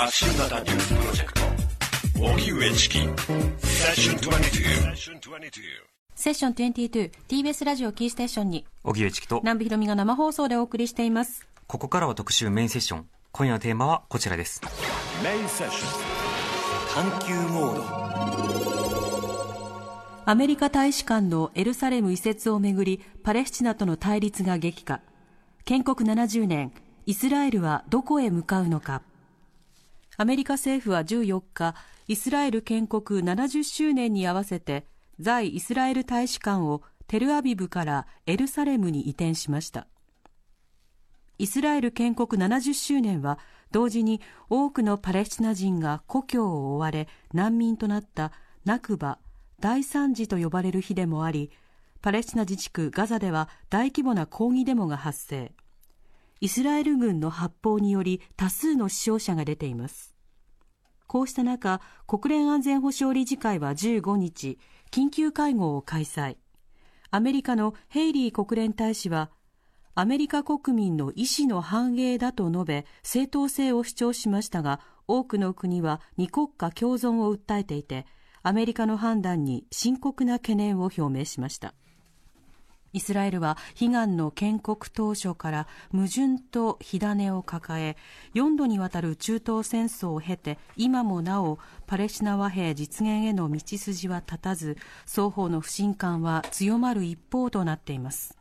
発信型ニュースプロジェクト荻上チキ。セッション22セッション 22TBS ラジオキーステーションに。荻上チキと南部ひろみが生放送でお送りしています。ここからは特集メインセッション。今夜のテーマはこちらです。メインセッション。探求モード。アメリカ大使館のエルサレム移設をめぐりパレスチナとの対立が激化。建国70年イスラエルはどこへ向かうのかアメリカ政府は14日イスラエル建国70周年に合わせて在イスラエル大使館をテルアビブからエルサレムに移転しました。イスラエル建国70周年は同時に多くのパレスチナ人が故郷を追われ難民となったナクバ大惨事と呼ばれる日でもありパレスチナ自治区ガザでは大規模な抗議デモが発生。イスラエル軍の発砲により多数の死傷者が出ています。こうした中国連安全保障理事会は15日緊急会合を開催。アメリカのヘイリー国連大使はアメリカ国民の意思の反映だと述べ正当性を主張しましたが多くの国は二国家共存を訴えていてアメリカの判断に深刻な懸念を表明しました。イスラエルは悲願の建国当初から矛盾と火種を抱え4度にわたる中東戦争を経て今もなおパレスチナ和平実現への道筋は立たず双方の不信感は強まる一方となっています。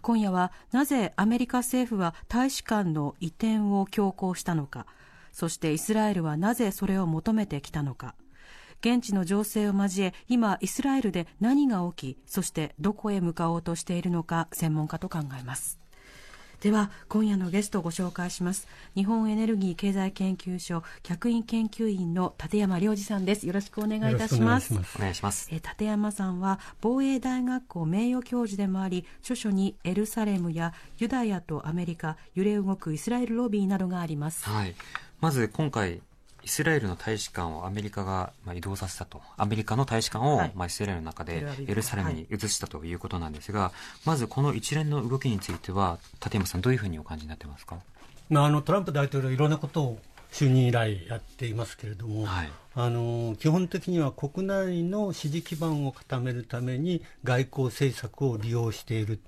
今夜はなぜアメリカ政府は大使館の移転を強行したのかそしてイスラエルはなぜそれを求めてきたのか。現地の情勢を交え今イスラエルで何が起きそしてどこへ向かおうとしているのか専門家と考えます。では今夜のゲストをご紹介します。日本エネルギー経済研究所客員研究員の立山良二さんです。よろしくお願いいたします。お願いします。え立山さんは防衛大学校名誉教授でもあり著書にエルサレムやユダヤとアメリカ揺れ動くイスラエルロビーなどがあります。はい。まず今回イスラエルの大使館をアメリカがまあ移動させたと、アメリカの大使館をはい。まあイスラエルの中でエルサレムに移したということなんですが、まずこの一連の動きについては、立山さん、どういうふうにお感じになってますか？まあ、あのトランプ大統領、いろんなことを就任以来やっていますけれども、はい。あの基本的には国内の支持基盤を固めるために外交政策を利用している。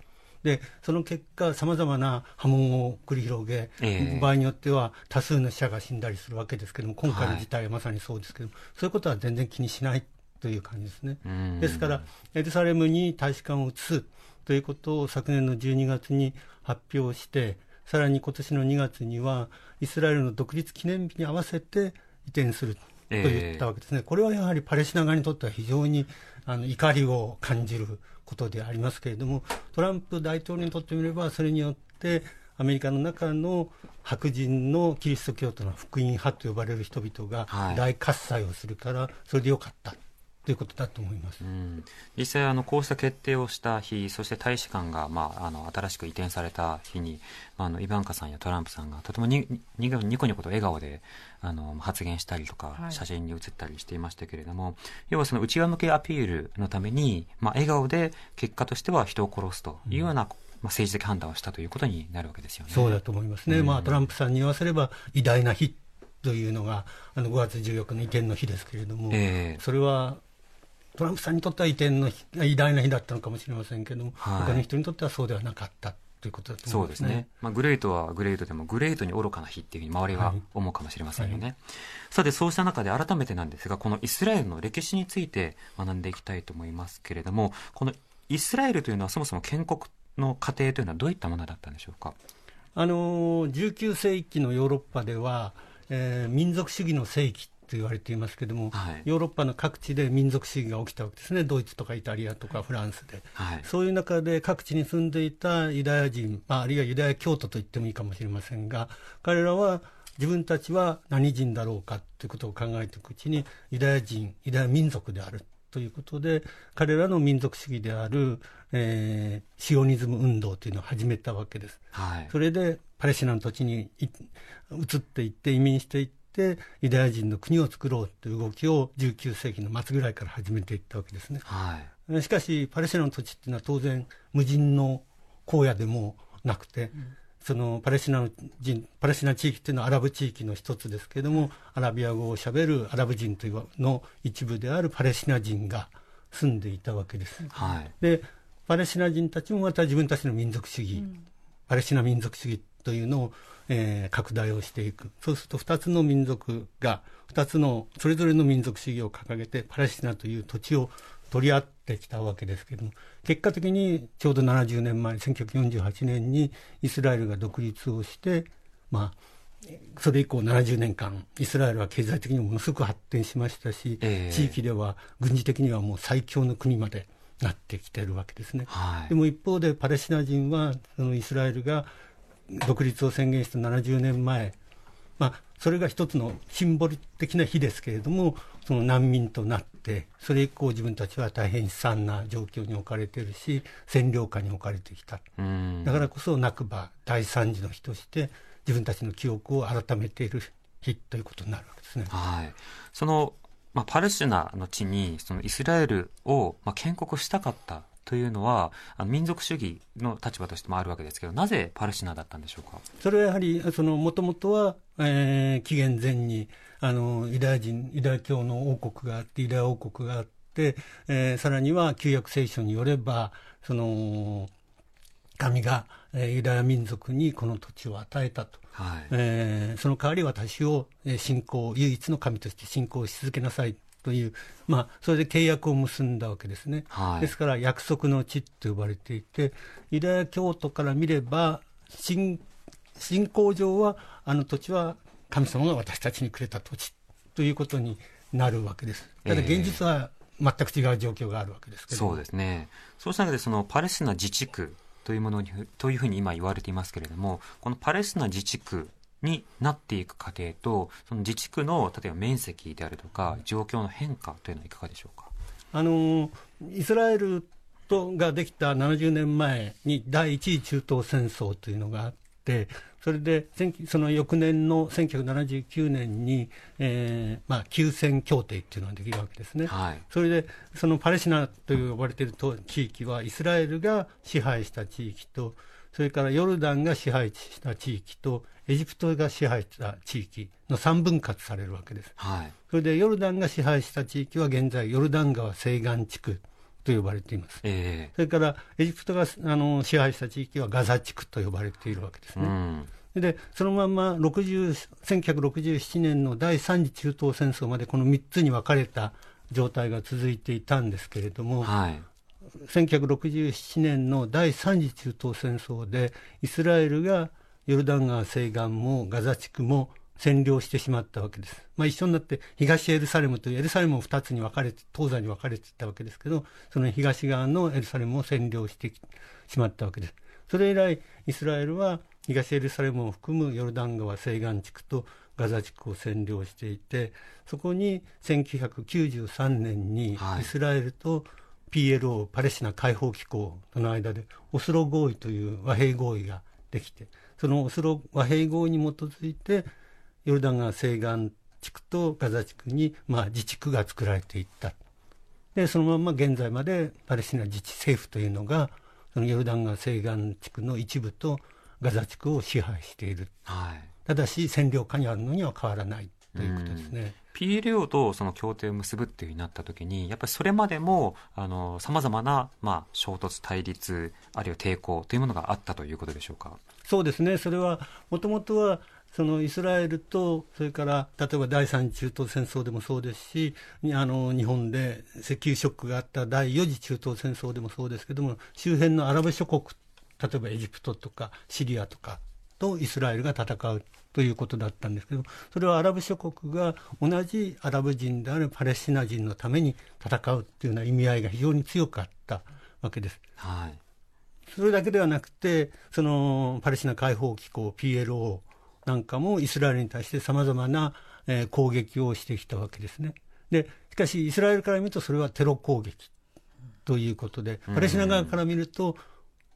でその結果、さまざまな波紋を繰り広げ、ええ。場合によっては多数の死者が死んだりするわけですけれども、今回の事態はまさにそうですけども、そういうことは全然気にしないという感じですね。うん。ですから、エルサレムに大使館を移すということを昨年の12月に発表して、さらに今年の2月には、イスラエルの独立記念日に合わせて移転すると言ったわけですね、これはやはりパレスチナ側にとっては非常にあの怒りを感じることでありますけれども、トランプ大統領にとってみれば、それによって、アメリカの中の白人のキリスト教徒の福音派と呼ばれる人々がはい。大喝采をするから、それでよかったということだと思います。うん。実際あの、こうした決定をした日、そして大使館が、まあ、あの新しく移転された日に、まあ、あのイバンカさんやトランプさんがとてもににニコニコと笑顔であの発言したりとか、はい。写真に写ったりしていましたけれども、要はその内側向けアピールのために、まあ、笑顔で結果としては人を殺すというような、まあ、政治的判断をしたということになるわけですよね。そうだと思いますね、まあ、トランプさんに言わせれば、偉大な日というのが、あの5月14日の移転の日ですけれども、ええ。それはトランプさんにとっては移転の日偉大な日だったのかもしれませんけれども、はい他の人にとってはそうではなかったということだとそ思いますね。うですね。まあ、グレートはグレートでも、グレートに愚かな日っていうふうに周りは思うかもしれませんよね。さて、そうした中で改めてなんですが、このイスラエルの歴史について学んでいきたいと思いますけれども、このイスラエルというのはそもそも建国の過程というのはどういったものだったんでしょうか？あの19世紀のヨーロッパでは、えー民族主義の世紀と言われていますけれども、はいヨーロッパの各地で民族主義が起きたわけですね、ドイツとかイタリアとかフランスで。はい。そういう中で各地に住んでいたユダヤ人、まあ、あるいはユダヤ教徒と言ってもいいかもしれませんが、彼らは自分たちは何人だろうかということを考えていくうちに、ユダヤ人、ユダヤ民族であるということで、彼らの民族主義である、えーシオニズム運動というのを始めたわけです。はい。それでパレスチナの土地にい移っていって、移民していって、ユダヤ人の国を作ろうという動きを19世紀の末ぐらいから始めていったわけですね。はい。しかし、パレスチナの土地っていうのは当然、無人の荒野でもなくて、そのパレスチナの人、パレスチナ地域っていうのはアラブ地域の一つですけれども、アラビア語をしゃべるアラブ人というの一部であるパレスチナ人が住んでいたわけです。はい、で、パレスチナ人たちもまた自分たちの民族主義、うん、パレスチナ民族主義というのを、えー、拡大をしていく。そうすると2つの民族が、2つのそれぞれの民族主義を掲げて、パレスチナという土地を取り合ってきたわけですけれども、結果的にちょうど70年前、1948年にイスラエルが独立をして、まあ、それ以降70年間、イスラエルは経済的にものすごく発展しましたし、えー、地域では軍事的にはもう最強の国までなってきてるわけですね。はい、でも一方でパレスチナ人は、そのイスラエルが独立を宣言した70年前、まあ、それが一つのシンボル的な日ですけれども、その難民となって、それ以降自分たちは大変悲惨な状況に置かれているし、占領下に置かれてきた。だからこそ、ナクバ大惨事の日として、自分たちの記憶を改めている日ということになるわけですね。はい。その、まあ、パレスチナの地に、そのイスラエルを、まあ、建国したかったというのは、あの民族主義の立場としてもあるわけですけど、なぜパレスチナだったんでしょうか？それはやはり、もともとは、えー、紀元前にあのユダヤ人、ユダヤ教の王国があって、ユダヤ王国があって、えー、さらには旧約聖書によれば、その神が、えー、ユダヤ民族にこの土地を与えたと。はい。えー、その代わり私を信仰、唯一の神として信仰し続けなさいという、まあ、それで契約を結んだわけですね。はい、ですから、約束の地と呼ばれていて、ユダヤ教徒から見れば、信信仰上は、あの土地は神様が私たちにくれた土地ということになるわけです。ただ現実は全く違う状況があるわけですけど、えー、そうですね。そうした中で、そのパレスチナ自治区というものに、というふうに今言われていますけれども、このパレスチナ自治区になっていく過程と、その自治区の例えば面積であるとか、状況の変化というのはいかがでしょうか？あのイスラエルとができた70年前に第一次中東戦争というのがあって、それでその翌年の1979年に、えーまあ、休戦協定っていうのができるわけですね、はい、それでそのパレスチナと呼ばれている地域はイスラエルが支配した地域とそれからヨルダンが支配した地域とエジプトが支配した地域の3分割されるわけです。はい、それでヨルダンが支配した地域は現在ヨルダン川西岸地区と呼ばれています。えー、それからエジプトがあの支配した地域はガザ地区と呼ばれているわけですね。うんでそのまま60 1967年の第3次中東戦争までこの3つに分かれた状態が続いていたんですけれども、はい、1967年の第3次中東戦争でイスラエルがヨルダン川西岸もガザ地区も占領してしまったわけです。まあ、一緒になって東エルサレムというエルサレムを2つに分かれて東西に分かれていったわけですけどその東側のエルサレムを占領してしまったわけです。それ以来イスラエルは東エルサレムを含むヨルダン川西岸地区とガザ地区を占領していてそこに1993年にイスラエルと PLO パレスチナ解放機構との間でオスロ合意という和平合意ができてそのオスロ和平合意に基づいて、ヨルダン川西岸地区とガザ地区に、まあ、自治区が作られていった。で、そのまま現在までパレスチナ自治政府というのが、そのヨルダン川西岸地区の一部とガザ地区を支配している。はい、ただし、占領下にあるのには変わらないということですね。PLO とその協定を結ぶっていうになったときに、やっぱりそれまでも、さまざまな、まあ、衝突、対立、あるいは抵抗というものがあったということでしょうか？そうですね、それはもともとはそのイスラエルと、それから例えば第三次中東戦争でもそうですし、あの日本で石油ショックがあった第四次中東戦争でもそうですけども、周辺のアラブ諸国、例えばエジプトとかシリアとかとイスラエルが戦うということだったんですけど、それはアラブ諸国が同じアラブ人であるパレスチナ人のために戦うというような意味合いが非常に強かったわけです。はいそれだけではなくて、そのパレスチナ解放機構 PLO なんかもイスラエルに対してさまざまな、えー、攻撃をしてきたわけですね。で、しかしイスラエルから見るとそれはテロ攻撃ということで、パレスチナ側から見ると、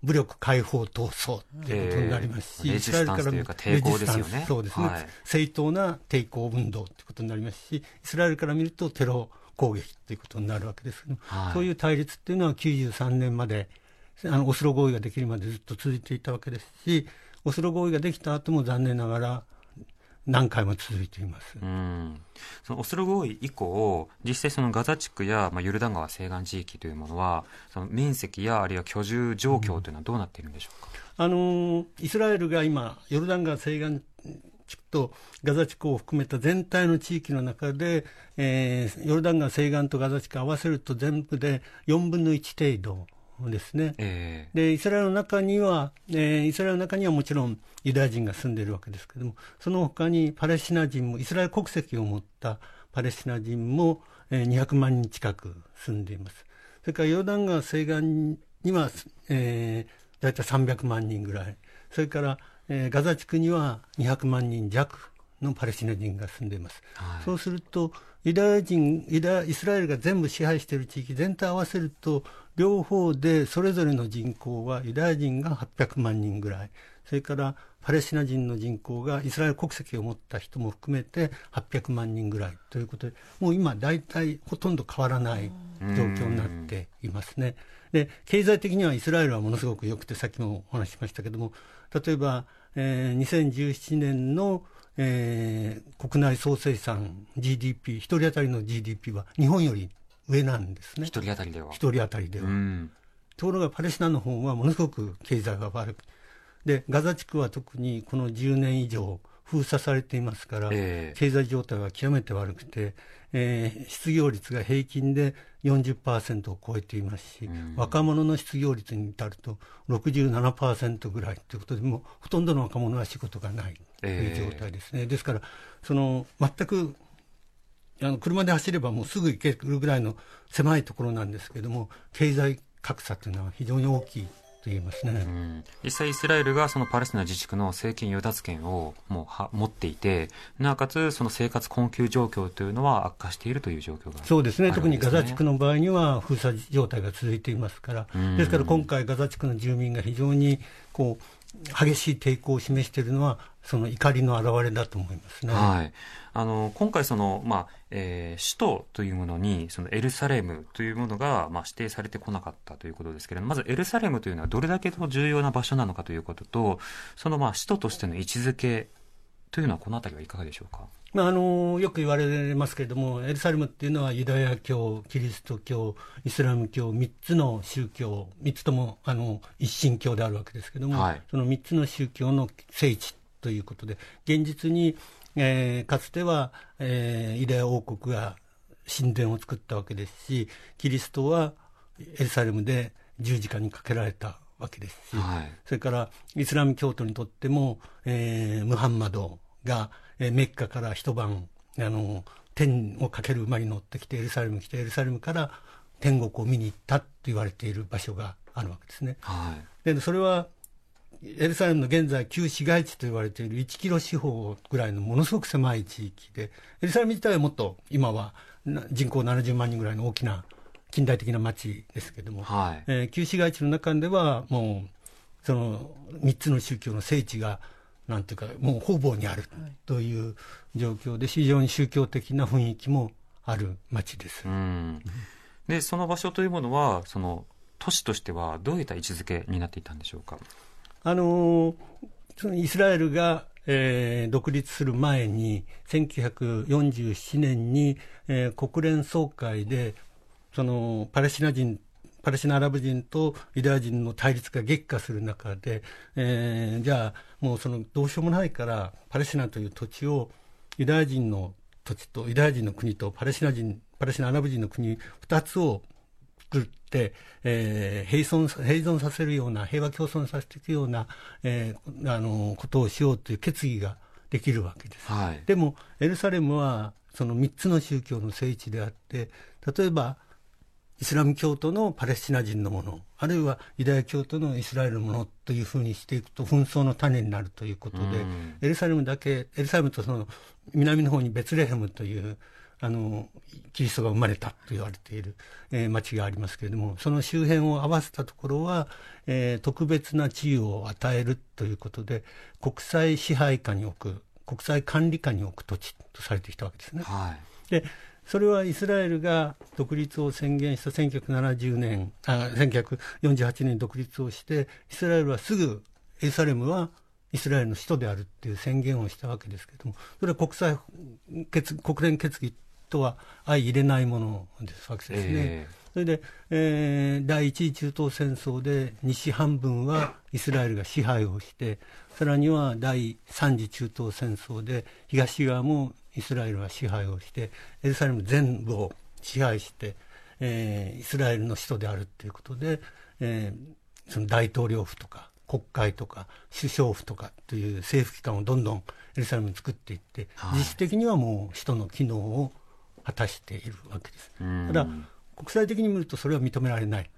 武力解放闘争ということになりますし、イスラエルから見ると抵抗ですよね。そうですね、はい、正当な抵抗運動ということになりますし、イスラエルから見るとテロ攻撃ということになるわけですけど、はい、そういう対立っていうのは93年まであのオスロ合意ができるまでずっと続いていたわけですし、オスロ合意ができた後も残念ながら何回も続いています。うんそのオスロ合意以降、実際そのガザ地区や、まあ、ヨルダン川西岸地域というものは、その面積やあるいは居住状況というのはどうなっているんでしょうか、うん、あのイスラエルが今、ヨルダン川西岸地区とガザ地区を含めた全体の地域の中で、えー、ヨルダン川西岸とガザ地区合わせると全部で4分の1程度ですね、えー、でイスラエルの中には、えー、イスラエルの中にはもちろんユダヤ人が住んでいるわけですけれども、その他にパレスチナ人も、イスラエル国籍を持ったパレスチナ人も、えー、200万人近く住んでいます。それからヨルダン川西岸には、えー、大体300万人ぐらい、それから、えー、ガザ地区には200万人弱のパレスチナ人が住んでいます。はい、そうすると、ユダヤ人ユダ、イスラエルが全部支配している地域全体合わせると、両方でそれぞれの人口はユダヤ人が800万人ぐらい、それからパレスチナ人の人口がイスラエル国籍を持った人も含めて800万人ぐらいということで、もう今、大体ほとんど変わらない状況になっていますね。で経済的にはイスラエルはものすごく良くて、さっきもお話ししましたけども、例えば、えー、2017年のえー、国内総生産 GDP、1人当たりの GDP は日本より上なんですね。1人当たりでは。1人当たりでは。ところがパレスチナの方はものすごく経済が悪くで、ガザ地区は特にこの10年以上封鎖されていますから、えー、経済状態は極めて悪くて、えー、失業率が平均で40%を超えていますし、うん、若者の失業率に至ると67%ぐらいということで、もうほとんどの若者は仕事がないという状態ですね。えー、ですから、その全くあの車で走ればもうすぐ行けるぐらいの狭いところなんですけれども、経済格差というのは非常に大きいと言いますね、うん、実際イスラエルがそのパレスチナ自治区の政権与奪権をもうは持っていてなおかつその生活困窮状況というのは悪化しているという状況が、ね、そうですね。特にガザ地区の場合には封鎖状態が続いていますから、ですから今回ガザ地区の住民が非常にこう激しい抵抗を示しているのはその怒りの表れだと思いますね。はいあの今回その、まあえー、首都というものにそのエルサレムというものが、まあ、指定されてこなかったということですけれどもまずエルサレムというのはどれだけの重要な場所なのかということとそのまあ首都としての位置づけというのはこの辺りはいかがでしょうか？まあ、あのよく言われますけれども、エルサレムっていうのはユダヤ教、キリスト教、イスラム教、3つの宗教、3つともあの一神教であるわけですけれども、はい、その3つの宗教の聖地ということで、現実にえー、かつては、えー、ユダヤ王国が神殿を作ったわけですし、キリストはエルサレムで十字架にかけられたわけですし、はい、それからイスラム教徒にとっても、えー、ムハンマドが、えー、メッカから一晩あの天をかける馬に乗ってきてエルサレムに来てエルサレムから天国を見に行ったと言われている場所があるわけですね。はい、でそれはエルサレムの現在旧市街地と言われている1キロ四方ぐらいのものすごく狭い地域でエルサレム自体はもっと今は人口70万人ぐらいの大きな近代的な町ですけれども、はい、えー、旧市街地の中ではもうその3つの宗教の聖地がなんていうかもう方々にあるという状況で非常に宗教的な雰囲気もある町です。でその場所というものはその都市としてはどういった位置づけになっていたんでしょうか？あのそのイスラエルが、えー、独立する前に、1947年に、えー、国連総会で、そのパレスチナ人、パレスチナアラブ人とユダヤ人の対立が激化する中で、えー、じゃあ、もうそのどうしようもないから、パレスチナという土地をユダヤ人の土地とユダヤ人の国とパレスチナ人、パレスチナアラブ人の国2つを作って、えー、並存並存させるような、平和共存させていくような、えー、あのことをしようという決議ができるわけです。はい、でも、エルサレムはその3つの宗教の聖地であって、例えば、イスラム教徒のパレスチナ人のもの、あるいはユダヤ教徒のイスラエルのものというふうにしていくと、紛争の種になるということで、エルサレムだけ、エルサレムとその南の方にベツレヘムという、あのキリストが生まれたと言われている、えー、町がありますけれどもその周辺を合わせたところは、えー、特別な地位を与えるということで国際支配下に置く国際管理下に置く土地とされてきたわけですね。はい、でそれはイスラエルが独立を宣言した1970年あ1948年に独立をしてイスラエルはすぐエルサレムはイスラエルの首都であるっていう宣言をしたわけですけれども、それは国際決国連決議とは相入れないものですわけですね。えー、それで、えー、第一次中東戦争で西半分はイスラエルが支配をして、さらには第三次中東戦争で東側もイスラエルは支配をして、エルサレム全部を支配して、えー、イスラエルの首都であるということで、えー、その大統領府とか国会とか首相府とかという政府機関をどんどんエルサレムに作っていって、はい、実質的にはもう首都の機能を果たしているわけです。ただ国際的に見るとそれは認められない、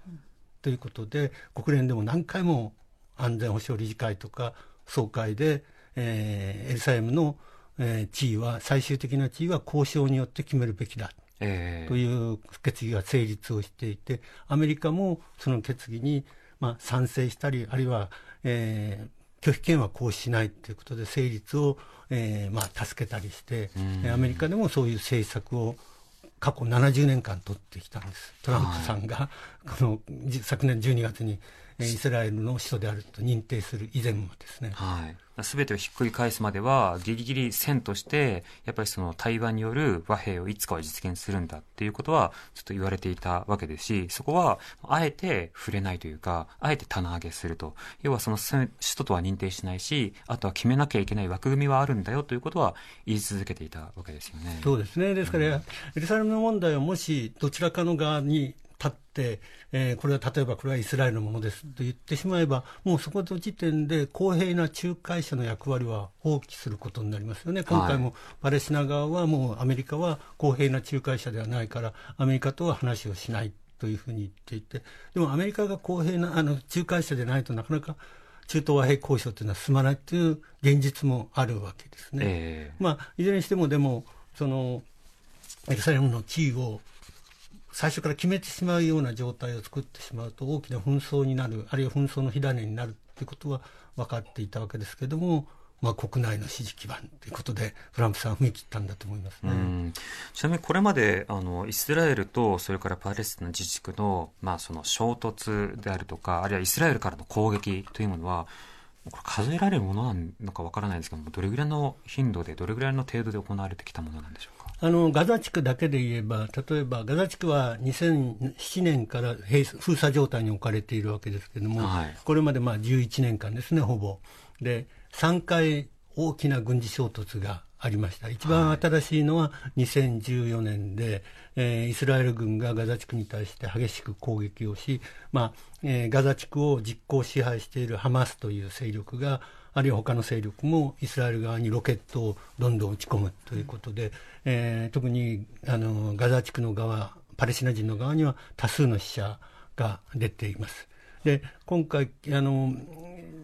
ということで国連でも何回も安全保障理事会とか総会で、えー、エルサレムの、えー、地位は最終的な地位は交渉によって決めるべきだ。えー、という決議が成立をしていて、アメリカもその決議にまあ、賛成したり、あるいは、えー、拒否権は行使しないということで、成立を、えーまあ、助けたりして、アメリカでもそういう政策を過去70年間取ってきたんです、トランプさんが、この昨年12月にイスラエルの首都であると認定する以前もですね。はいすべてをひっくり返すまでは、ギリギリ線として、やっぱりその対話による和平をいつかは実現するんだっていうことは、ちょっと言われていたわけですし、そこは、あえて触れないというか、あえて棚上げすると。要はその首都とは認定しないし、あとは決めなきゃいけない枠組みはあるんだよということは言い続けていたわけですよね。そうですね。ですから、うん、エルサレムの問題はもしどちらかの側に立って、えー、これは例えばこれはイスラエルのものですと言ってしまえば、もうそこの時点で公平な仲介者の役割は放棄することになりますよね、今回もパレスチナ側はもうアメリカは公平な仲介者ではないから、アメリカとは話をしないというふうに言っていて、でもアメリカが公平なあの仲介者でないとなかなか中東和平交渉というのは進まないという現実もあるわけですね。えー、まあ、いずれにしてもでもそのエルサレムの地位を最初から決めてしまうような状態を作ってしまうと大きな紛争になるあるいは紛争の火種になるということは分かっていたわけですけれども、まあ、国内の支持基盤ということでトランプさんは踏み切ったんだと思います、ね、ちなみにこれまであのイスラエルとそれからパレスチナ自治区の,、まあその衝突であるとかあるいはイスラエルからの攻撃というものはこれ数えられるものなのかわからないですけどもどれぐらいの頻度でどれぐらいの程度で行われてきたものなんでしょう？あのガザ地区だけで言えば、例えばガザ地区は2007年から封鎖状態に置かれているわけですけれども、はい、これまでまあ11年間ですね、ほぼ。で、3回大きな軍事衝突がありました。一番新しいのは2014年で、はい、えー、イスラエル軍がガザ地区に対して激しく攻撃をし、まあえー、ガザ地区を実効支配しているハマスという勢力が、あるいは他の勢力もイスラエル側にロケットをどんどん撃ち込むということで、えー、特にあのガザ地区の側、パレスチナ人の側には多数の死者が出ています。で今回あの、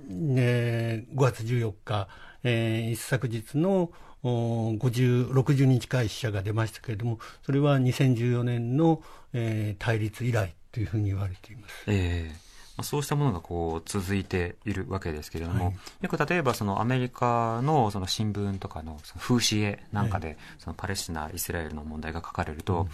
ね、5月14日、えー、一昨日の50 60人近い死者が出ましたけれども、それは2014年の、えー、対立以来というふうに言われています。えーそうしたものがこう続いているわけですけれども、はい、よく例えばそのアメリカのその新聞とかのその風刺絵なんかで、そのパレスチナ、イスラエルの問題が書かれると、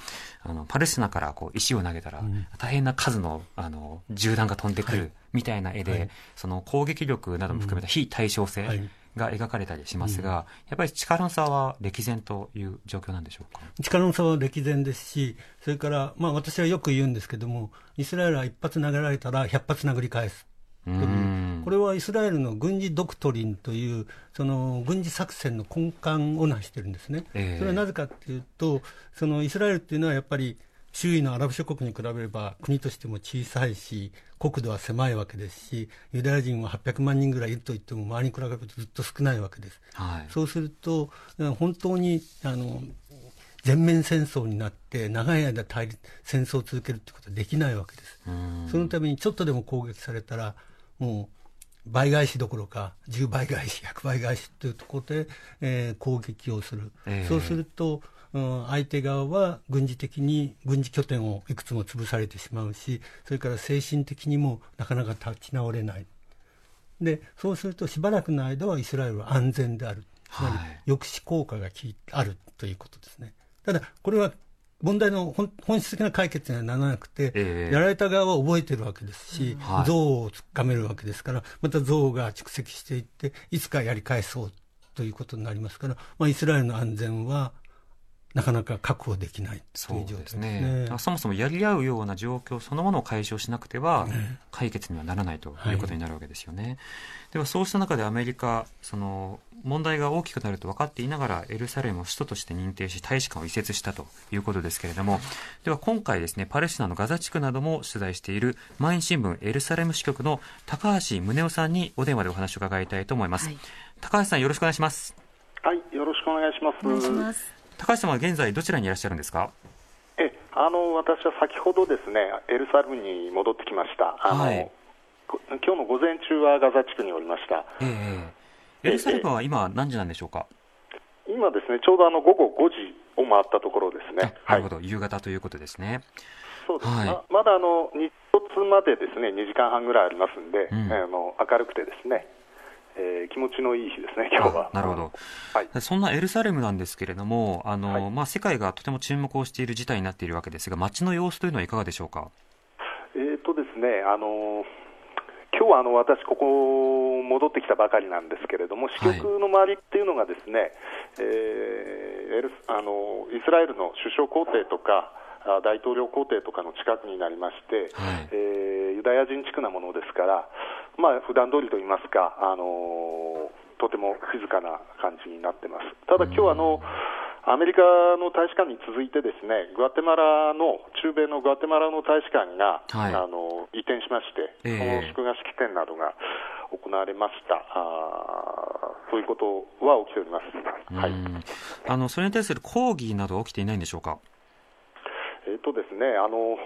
あのパレスチナからこう石を投げたら、大変な数のあの銃弾が飛んでくるみたいな絵で、その攻撃力なども含めた非対称性、が描かれたりしますが、うん、やっぱり力の差は歴然という状況なんでしょうか？力の差は歴然ですし、それから、まあ、私はよく言うんですけども、イスラエルは一発投げられたら100発殴り返す。これはイスラエルの軍事ドクトリンというその軍事作戦の根幹を成してるんですね、えー、それはなぜかというと、そのイスラエルっていうのはやっぱり周囲のアラブ諸国に比べれば国としても小さいし、国土は狭いわけですし、ユダヤ人は800万人ぐらいいると言っても、周りに比べるとずっと少ないわけです。はい、そうすると、本当にあの全面戦争になって、長い間対立、戦争を続けるということはできないわけです。そのためにちょっとでも攻撃されたら、もう倍返しどころか、10倍返し、100倍返しというところで、えー、攻撃をする。えー、そうすると、相手側は軍事的に軍事拠点をいくつも潰されてしまうし、それから精神的にもなかなか立ち直れない。で、そうするとしばらくの間はイスラエルは安全である。つまり抑止効果があるということですね。ただ、これは問題の本本質的な解決にはならなくて、ええやられた側は覚えてるわけですし、はい像をつかめるわけですから、また像が蓄積していって、いつかやり返そうということになりますから、まあ、イスラエルの安全はなかなか確保できないというう状態ですすねね。そもそもやり合うような状況そのものを解消しなくては解決にはならないということになるわけですよね。ではそうした中でアメリカその問題が大きくなると分かっていながらエルサレムを首都として認定し大使館を移設したということですけれどもでは今回ですねパレスチナのガザ地区なども取材している毎日新聞エルサレム支局の高橋宗男さんにお電話でお話を伺いたいと思います。はい高橋さんよろしくお願いします。はい、よろしくお願いします。お願いします。高橋さんは現在どちらにいらっしゃるんですか？え、あの私は先ほどですね、エルサレムに戻ってきました。あの、はい。こ今日の午前中はガザ地区におりました。ええエルサレムは今何時なんでしょうか、今ですね、ちょうどあの午後5時を回ったところですね。あなるほど、夕方ということですね。そうです、はい。ままだあの日没までですね、2時間半ぐらいありますんで、うん。あの明るくてですね、えー気持ちのいい日ですね、今日は。あなるほど。はい。そんなエルサレムなんですけれども、あの、はいまあ、世界がとても注目をしている事態になっているわけですが、街の様子というのはいかがでしょうか？えーとですね、あの今日はあの私、ここ戻ってきたばかりなんですけれども、支局の周りっていうのがですね、えーエルスあのイスラエルの首相公邸とか、あ大統領公邸とかの近くになりまして、はいえーユダヤ人地区なものですから、まあ普段通りといいますか、あのとても静かな感じになってます。ただ今日あのアメリカの大使館に続いてですねグアテマラの中米のグアテマラの大使館が、はいあの移転しまして、ええその祝賀式典などが行われました。あーそういうことは起きております。はい。うんあの、それに対する抗議などは起きていないんでしょうか？えっとですね、あの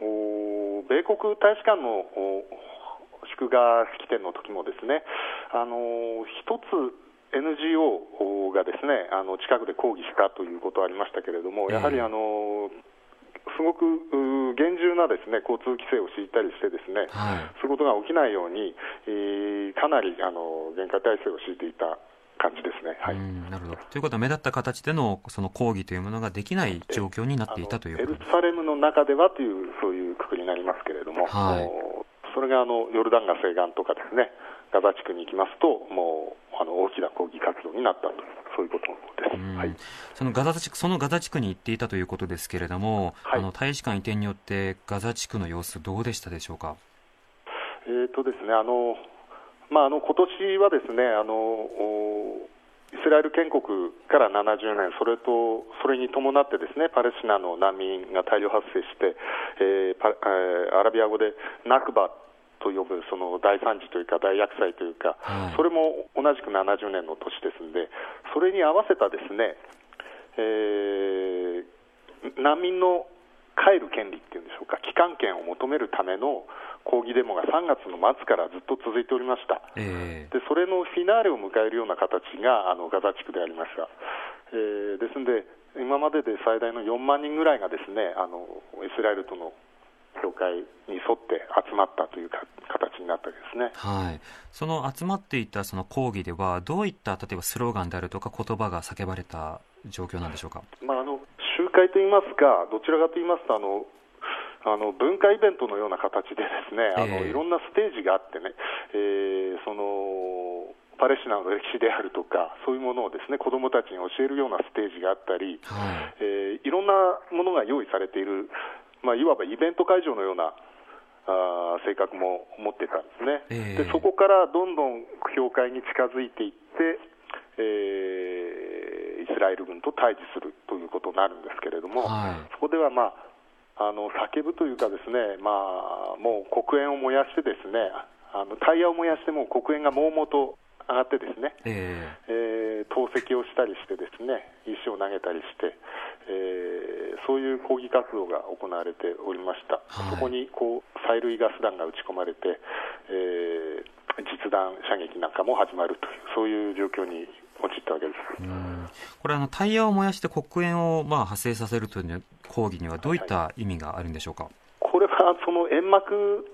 お米国大使館のお祝賀式典の時もですね、あの一つ NGO がですねあの近くで抗議したということはありましたけれども、やはりあのすごくう厳重なですね交通規制を敷いたりしてですね、はい。そういうことが起きないように、えーかなりあの厳戒態勢を敷いていた感じですね。はい。うんなるほど。ということは、目立った形でのその抗議というものができない状況になっていたというエルサレムの中ではという、そういうくくりになりますけれども、はいそれがあのヨルダン川西岸とかですね、ガザ地区に行きますと、もうあの大きな抗議活動になったと、そういうことです。うんはい、そのガザ地区そのガザ地区に行っていたということですけれども、はいあの大使館移転によってガザ地区の様子どうでしたでしょうか？えーとですね、あのまあ、あの今年はですねあのおイスラエル建国から70年、それとそれに伴ってですねパレスチナの難民が大量発生して、えーパえーアラビア語でナクバと呼ぶその大惨事というか大厄災というか、はい。それも同じく70年の年ですので、それに合わせたですね、えー難民の帰る権利っていうんでしょうか、帰還権を求めるための抗議デモが3月の末からずっと続いておりました。えでそれのフィナーレを迎えるような形があのガザ地区でありました、えーですので、今までで最大の4万人ぐらいがですねあのイスラエルとの境界に沿って集まったというか形になったわけですね。はい、その集まっていたその抗議ではどういった例えばスローガンであるとか言葉が叫ばれた状況なんでしょうか？まあ、あの集会といいますか、どちらかと言いますとあのあの文化イベントのような形でですね、あのええいろんなステージがあってね、えーそのパレスチナの歴史であるとか、そういうものをですね子どもたちに教えるようなステージがあったり、はい。えーいろんなものが用意されている、まあ、いわばイベント会場のようなあー性格も持ってたんですね、ええ。でそこからどんどん教会に近づいていって、えーイスラエル軍と対峙するということになるんですけれども、はい。そこでは、まあ、あの叫ぶというか、ですね、まあ、もう黒煙を燃やして、ですねあのタイヤを燃やして、もう黒煙がもうもうと上がって、ですね、ええ。ー投石をしたりしてですね石を投げたりして、えーそういう抗議活動が行われておりました、はい。そこにこう催涙ガス弾が撃ち込まれて、えー実弾射撃なんかも始まるというそういう状況に陥ったわけです。これあのタイヤを燃やして黒煙をまあ発生させるという抗議にはどういった意味があるんでしょうか？これはその煙幕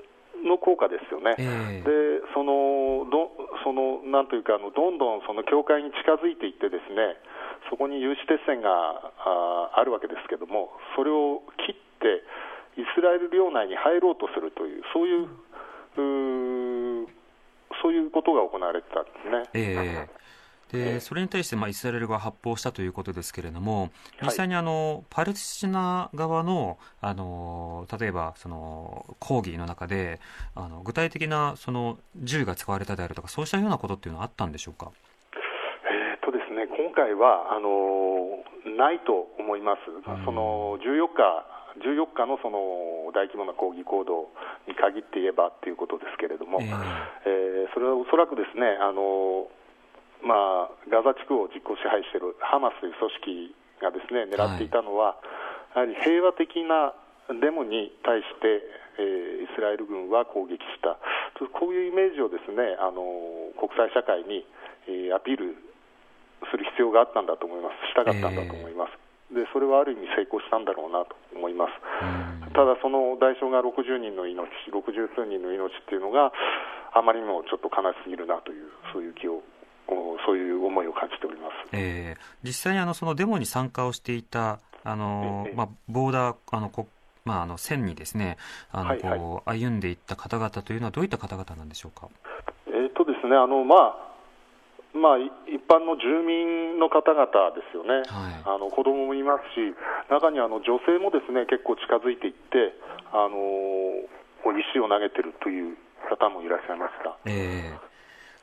の効果ですよね。ええでそのどそのなんというかあのどんどんその教会に近づいていってですねそこに有刺鉄線がああるわけですけども、それを切って、イスラエル領内に入ろうとするという、そういう、うそういうことが行われてたんですね。えーでそれに対して、まあ、イスラエルが発砲したということですけれども、実際にあの、はい、パレスチナ側のあの例えばその抗議の中であの具体的なその銃が使われたであるとか、そうしたようなことっていうのはあったんでしょうか？えーとですね、今回はあのないと思います、その14日14日のその大規模な抗議行動に限って言えばということですけれども、えー、えー、それはおそらくですねあのまあ、ガザ地区を実効支配しているハマスという組織がですね狙っていたのは、はい、やはり平和的なデモに対して、えー、イスラエル軍は攻撃した、こういうイメージをですねあの国際社会に、えー、アピールする必要があったんだと思います、したかったんだと思います。えー、でそれはある意味成功したんだろうなと思います、ただ、その代償が60人の命、60数人の命っていうのが、あまりにもちょっと悲しすぎるなという、そういう気をそういう思いを感じております、えー、実際にあのそのデモに参加をしていたあの、えー、まあ、ボーダーあのこまあ、あの線にですね。あの、こう歩んでいった方々というのはどういった方々なんでしょうか？えーとですねあのまあまあ、一般の住民の方々ですよね、はい、あの子供もいますし、中にはあの女性もですね結構近づいていって、あの石を投げてるという方もいらっしゃいました。えー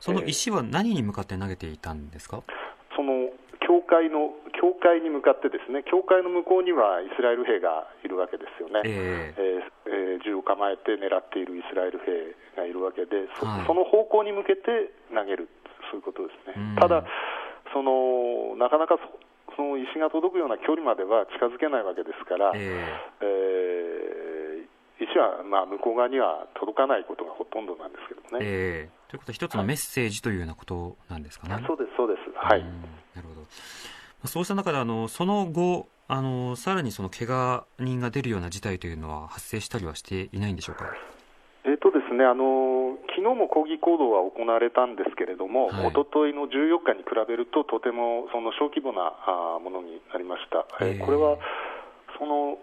その石は何に向かって投げていたんですか、その教会の教会に向かってですね教会の向こうにはイスラエル兵がいるわけですよね、えー、えー、銃を構えて狙っているイスラエル兵がいるわけでそはい、その方向に向けて投げるそういうことですね、ただそのなかなかその石が届くような距離までは近づけないわけですから、えー、えー、石はまあ向こう側には届かないことがほとんどなんですけどね。えーということは一つのメッセージというようなことなんですかね。そうです、そうです。はい。なるほど。そうした中で、あの、その後、あの、さらにその怪我人が出るような事態というのは発生したりはしていないんでしょうか？えーとですね、あの昨日も抗議行動は行われたんですけれども、はい、一昨日の14日に比べると、とてもその小規模なあものになりました。えー、これはその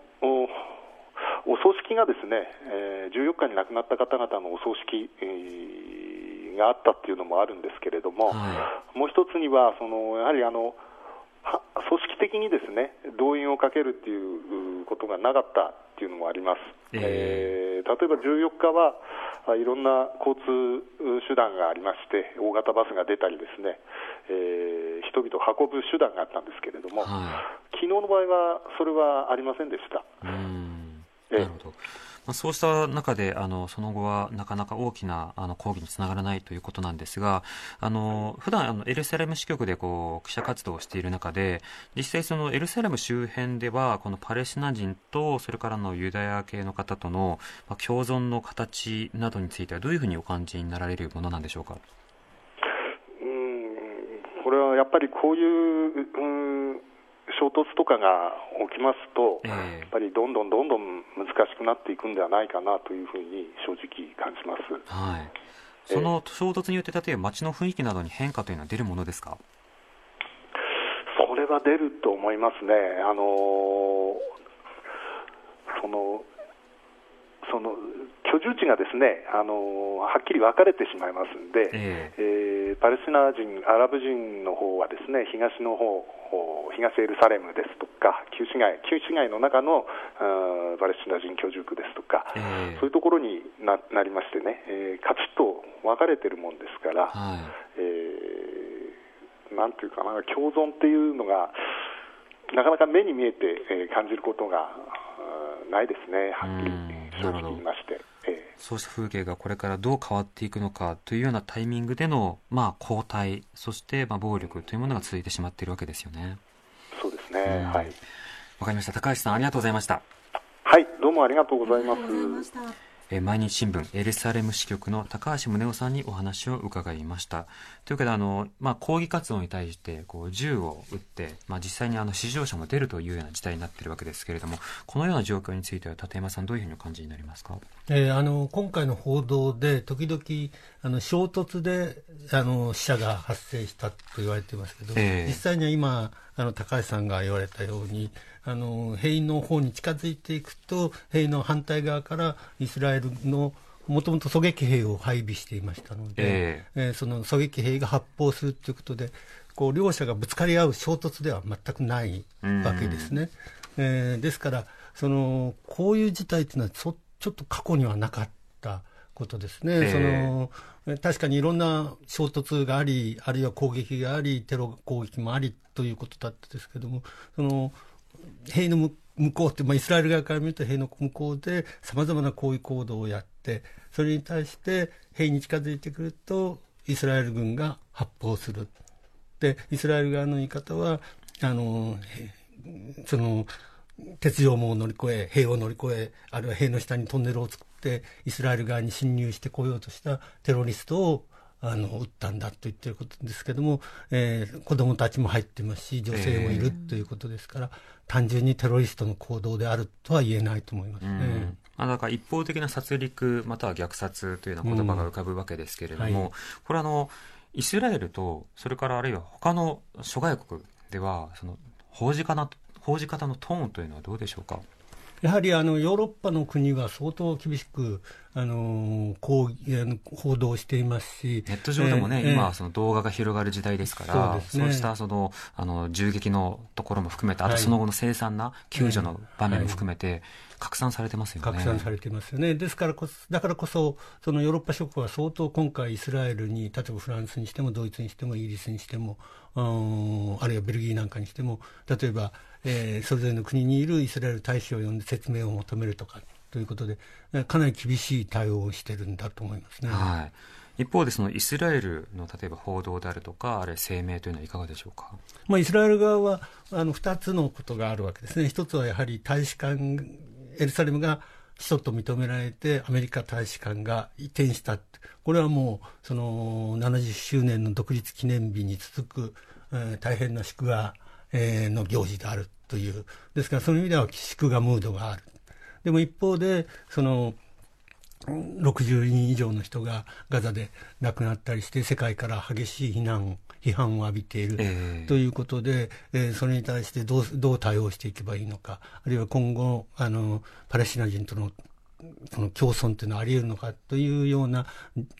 おお葬式がですね、えー、14日に亡くなった方々のお葬式、えーがあったっていうのもあるんですけれども、はい、もう一つには、そのやはりあの組織的にですね動員をかけるっていうことがなかったっていうのもあります。えー、えー、例えば14日はいろんな交通手段がありまして、大型バスが出たりですね、えー、人々を運ぶ手段があったんですけれども、はい、昨日の場合はそれはありませんでした。うんなるほど。まあ、そうした中であのその後はなかなか大きなあの抗議につながらないということなんですがあの普段あのエルサレム支局でこう記者活動をしている中で実際そのエルサレム周辺ではこのパレスチナ人とそれからのユダヤ系の方との、まあ、共存の形などについてはどういうふうにお感じになられるものなんでしょうか？うんこれはやっぱりこういう、うん衝突とかが起きますと、えー、やっぱりどんどんどんどん難しくなっていくんではないかなというふうに正直感じます。はい。その衝突によって、例えば街の雰囲気などに変化というのは出るものですか？それは出ると思いますね。あのそのその居住地がですね、あのはっきり分かれてしまいますんで、えー、えー、パレスチナ人、アラブ人の方はですね東の方東エルサレムですとか、旧市街旧市街の中のパレスチナ人居住区ですとか、えー、そういうところにななりましてね、えー、カチッと分かれてるもんですから、はい、えー、なんていうかな、共存っていうのが、なかなか目に見えて、えー、感じることがないですね、はっきり正直言いまして。そうした風景がこれからどう変わっていくのかというようなタイミングでの、まあ、交代、そしてまあ暴力というものが続いてしまっているわけですよね。そうですね、うん、はい。わかりました。高橋さん、ありがとうございました。はい、どうもありがとうございます。え毎日新聞エルサレム支局の高橋宗男さんにお話を伺いました。というわけであの、まあ、抗議活動に対してこう銃を撃って、まあ、実際にあの支持者も出るというような事態になっているわけですけれどもこのような状況については立山さんどういうふうにお感じになりますか、えー、あの今回の報道で時々あの衝突であの死者が発生したと言われていますけど、えー、実際には今あの高橋さんが言われたようにあの兵員の方に近づいていくと兵員の反対側からイスラエルのもともと狙撃兵を配備していましたので、えー、えー、その狙撃兵が発砲するということでこう両者がぶつかり合う衝突では全くないわけですね。えー、ですからそのこういう事態というのはちょちょっと過去にはなかったことですね。えー、その確かにいろんな衝突があり、あるいは攻撃があり、テロ攻撃もありということだったですけども、その兵の向こうって、まあ、イスラエル側から見ると兵の向こうでさまざまな抗議行動をやってそれに対して兵に近づいてくるとイスラエル軍が発砲する。でイスラエル側の言い方はあのその鉄条網を乗り越え兵を乗り越えあるいは兵の下にトンネルを作ってイスラエル側に侵入してこようとしたテロリストをあの撃ったんだと言ってることですけども、えー、子供たちも入ってますし女性もいるということですから、えー、単純にテロリストの行動であるとは言えないと思いますね。あだから一方的な殺戮または虐殺というような言葉が浮かぶわけですけれども、うんはい、これあのイスラエルとそれからあるいは他の諸外国ではその報じ方報じ方のトーンというのはどうでしょうか？やはりあのヨーロッパの国は相当厳しくあのこう報道していますしネット上でもね、えー、今その動画が広がる時代ですから、そう、ね,、したそのあの銃撃のところも含めてあとその後の凄惨な救助の場面も含めて、はい拡散されてますよね。拡散されてますよね。ですからこそ、だからこそ、そのヨーロッパ諸国は相当今回イスラエルに、例えばフランスにしてもドイツにしてもイギリスにしても、あるいはベルギーなんかにしても、例えば、えー、それぞれの国にいるイスラエル大使を呼んで説明を求めるとかということで、かなり厳しい対応をしてるんだと思いますね。はい。一方でそのイスラエルの例えば報道であるとか、あるいは声明というのはいかがでしょうか、まあ、イスラエル側はあの2つのことがあるわけですね、一つはやはり大使館、エルサレムが首都と認められて、アメリカ大使館が移転した、これはもうその70周年の独立記念日に続く、えー、大変な祝賀えー、の行事であるという、ですからその意味では祝賀ムードがある。でも一方で、その、60人以上の人がガザで亡くなったりして、世界から激しい非難、批判を浴びている、えー、ということで、えー、それに対してどうどう対応していけばいいのか、あるいは今後、あのパレスチナ人とのその共存というのはあり得るのかというような、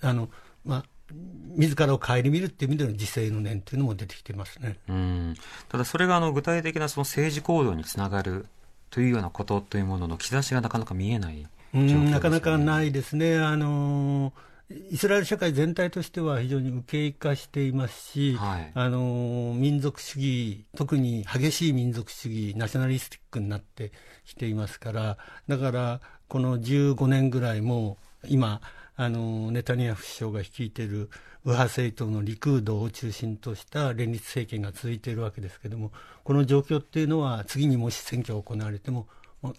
あのまあ、自らを顧みるっていう意味での自制の念というのも出てきてますね。うん。ただ、それがあの具体的なその政治行動につながるというようなことというものの兆しがなかなか見えない、ね、なかなかないですね。あのイスラエル社会全体としては非常に右傾化していますし、はい、あの民族主義、特に激しい民族主義、ナショナリスティックになってきていますから、だからこの15年ぐらいも今、あのネタニヤフ首相が率いている右派政党のリクードを中心とした連立政権が続いているわけですけれども、この状況っていうのは、次にもし選挙が行われても、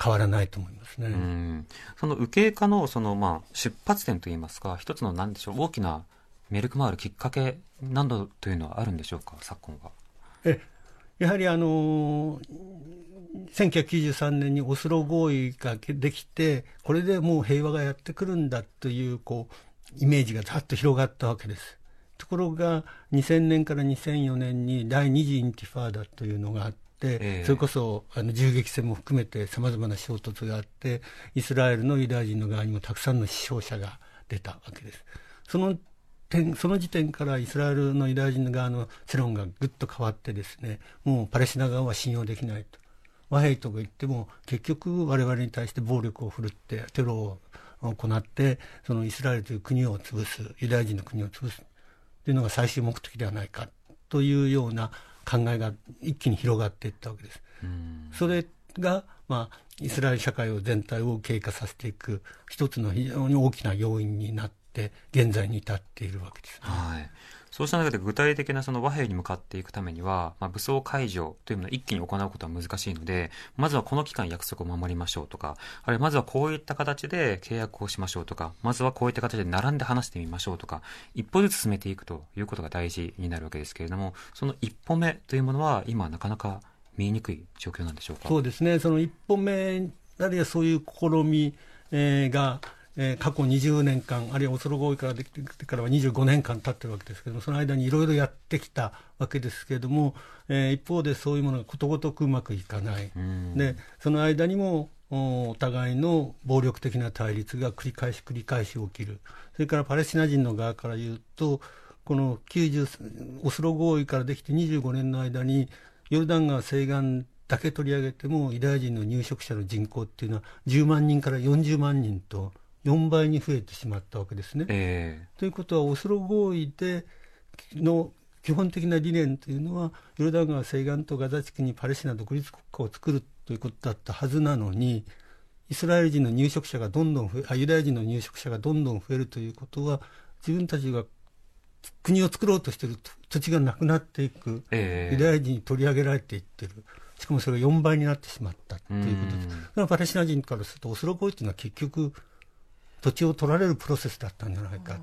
変わらないと思いますね。その右傾化のそのまあ出発点といいますか、一つのなんでしょう大きなメルクマールきっかけなどというのはあるんでしょうか、昨今は。えやはりあの1993年にオスロ合意ができて、これでもう平和がやってくるんだというこうイメージがざっと広がったわけです。ところが2000年から2004年に第二次インティファーダというのがあって、えー、それこそあの銃撃戦も含めてさまざまな衝突があって、イスラエルのユダヤ人の側にもたくさんの死傷者が出たわけです。その点その時点からイスラエルのユダヤ人の側の世論がぐっと変わってですねもうパレスチナ側は信用できないと和平とか言っても結局我々に対して暴力を振るってテロを行ってそのイスラエルという国を潰すユダヤ人の国を潰すというのが最終目的ではないかというような考えが一気に広がっていったわけです。それが、まあ、イスラエル社会を全体を経過させていく一つの非常に大きな要因になって現在に至っているわけです、ね、はいそうした中で具体的なその和平に向かっていくためには、まあ、武装解除というのを一気に行うことは難しいので、まずはこの期間約束を守りましょうとか、あるいはまずはこういった形で契約をしましょうとか、まずはこういった形で並んで話してみましょうとか、一歩ずつ進めていくということが大事になるわけですけれども、その一歩目というものは今なかなか見えにくい状況なんでしょうか？そうですね。その一歩目、あるいはそういう試み、えー、が、えー、過去20年間、あるいはオスロ合意からできてからは25年間経ってるわけですけども、その間にいろいろやってきたわけですけれども、えー、一方でそういうものがことごとくうまくいかない、でその間にもお互いの暴力的な対立が繰り返し繰り返し起きる、それからパレスチナ人の側から言うと、この90オスロ合意からできて25年の間に、ヨルダン川西岸だけ取り上げても、ユダヤ人の入植者の人口っていうのは、10万人から40万人と、4倍に増えてしまったわけですね。えー、ということは、オスロ合意での基本的な理念というのは、ヨルダン川西岸とガザ地区にパレスチナ独立国家を作るということだったはずなのに、イスラエル人の入植者がどんどん増え、あユダヤ人の入植者がどんどん増えるということは、自分たちが国を作ろうとしている土地がなくなっていく、えー、ユダヤ人に取り上げられていってる。しかもそれが4倍になってしまったということです。だからパレスチナ人からすると、オスロ合意というのは結局、土地を取られるプロセスだったんじゃないか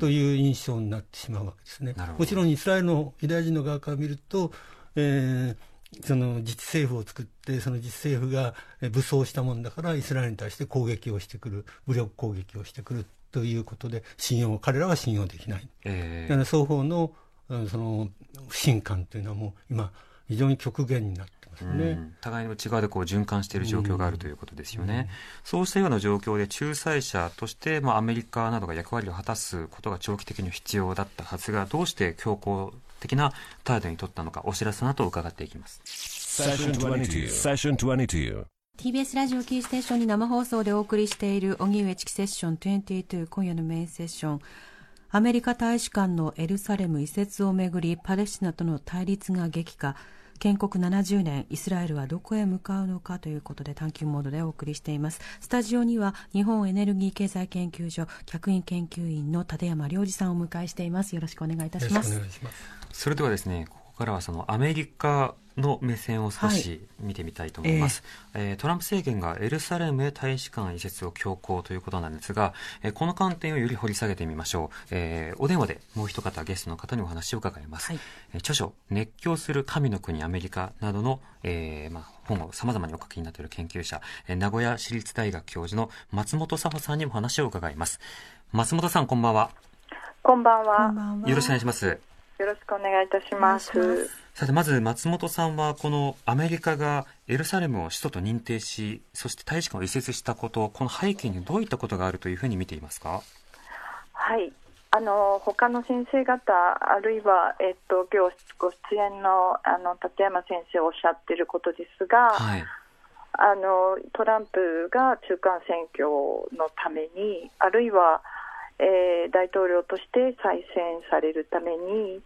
という印象になってしまうわけですね。もちろんイスラエルのユダヤ人の側から見ると、えー、その自治政府を作って、その自治政府が武装したもんだから、イスラエルに対して攻撃をしてくる、武力攻撃をしてくるということで、信用、彼らは信用できない。えー、だから双方のその不信感というのはもう今、非常に極限になってますね、うん、互いの内側でこう循環している状況があるということですよね、うん、そうしたような状況で仲裁者として、まあ、アメリカなどが役割を果たすことが長期的に必要だったはずがどうして強硬的な態度に取ったのかお知らせの後伺っていきます。TBS ラジオキーステーションに生放送でお送りしている荻上チキセッション22今夜のメインセッションアメリカ大使館のエルサレム移設をめぐりパレスチナとの対立が激化。建国70年イスラエルはどこへ向かうのかということで探求モードでお送りしています。スタジオには日本エネルギー経済研究所客員研究員の立山良二さんをお迎えしています。よろしくお願いいたします。それではですねここからはそのアメリカの目線を少し見てみたいと思います、はい、えー、トランプ政権がエルサレムへ大使館移設を強行ということなんですが、えー、この観点をより掘り下げてみましょう、えー、お電話でもう一方ゲストの方にお話を伺います、はい、え著書「熱狂する神の国アメリカ」などの、えまあ、本をさまざまにお書きになっている研究者、え名古屋市立大学教授の松本佐穂さんにも話を伺います。松本さんこんばんは。こんばんは。よろしくお願いします。よろしくお願いいたしますさて、まず松本さんは、このアメリカがエルサレムを首都と認定し、そして大使館を移設したこと、この背景にどういったことがあるというふうに見ていますか？はい。あの他の先生方、あるいは、えっと、今日ご出演のあの立山先生おっしゃっていることですが、はい、あのトランプが中間選挙のために、あるいは、えー、大統領として再選されるために、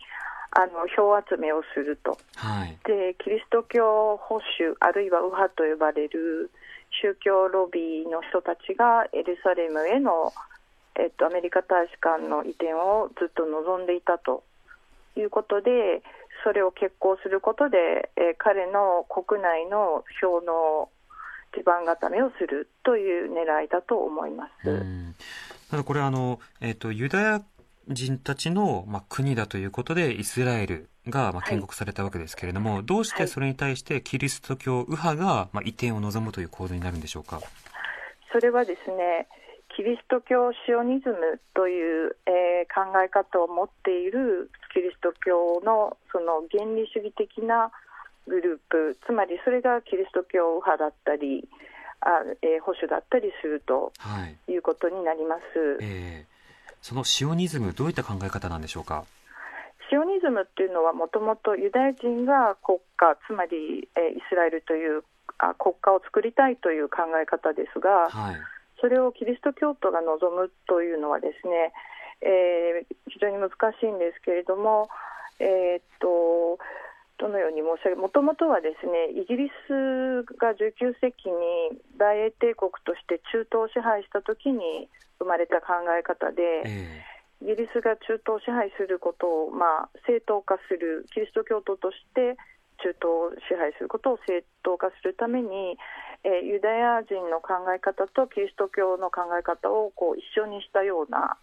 あの票集めをすると、はい、でキリスト教保守あるいは右派と呼ばれる宗教ロビーの人たちがエルサレムへの、えっと、アメリカ大使館の移転をずっと望んでいたということでそれを決行することで、えー、彼の国内の票の地盤固めをするという狙いだと思います。ただこれあの、えーとユダヤ人たちの、まあ、国だということでイスラエルが、まあ、建国されたわけですけれども、はい、どうしてそれに対してキリスト教右派が、まあ、移転を望むという構図になるんでしょうか？それはですねキリスト教シオニズムという、えー、考え方を持っているキリスト教のその原理主義的なグループつまりそれがキリスト教右派だったりあ、えー、保守だったりするとい。うことになります。はいえーそのシオニズム、どういった考え方なんでしょうか？シオニズムっていうのはもともとユダヤ人が国家つまり、えイスラエルというあ国家を作りたいという考え方ですが、はい、それをキリスト教徒が望むというのはですね、えー、非常に難しいんですけれども、えー、っとどのように申し上げもともとはですねイギリスが19世紀に大英帝国として中東を支配した時に生まれた考え方で、えー、イギリスが中東を支配することを、まあ、正当化するキリスト教徒として中東を支配することを正当化するために、えー、ユダヤ人の考え方とキリスト教の考え方をこう一緒にしたような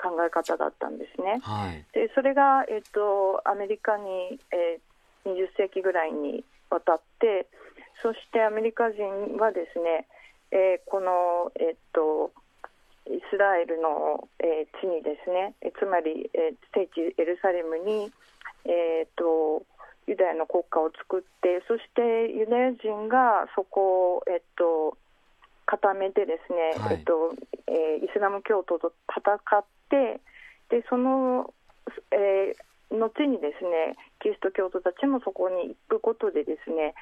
考え方だったんですね。はい、でそれが、えーと、アメリカに、えー、20世紀ぐらいに渡ってそしてアメリカ人はですね、えー、この、えーとイスラエルの、えー、地にですね、つまり、えー、聖地エルサレムに、えーと、ユダヤの国家を作って、そしてユダヤ人がそこを、えっと、固めてですね、はい、えっとえー、イスラム教徒と戦って、でその、えー、後にですねキリスト教徒たちもそこに行くことでですね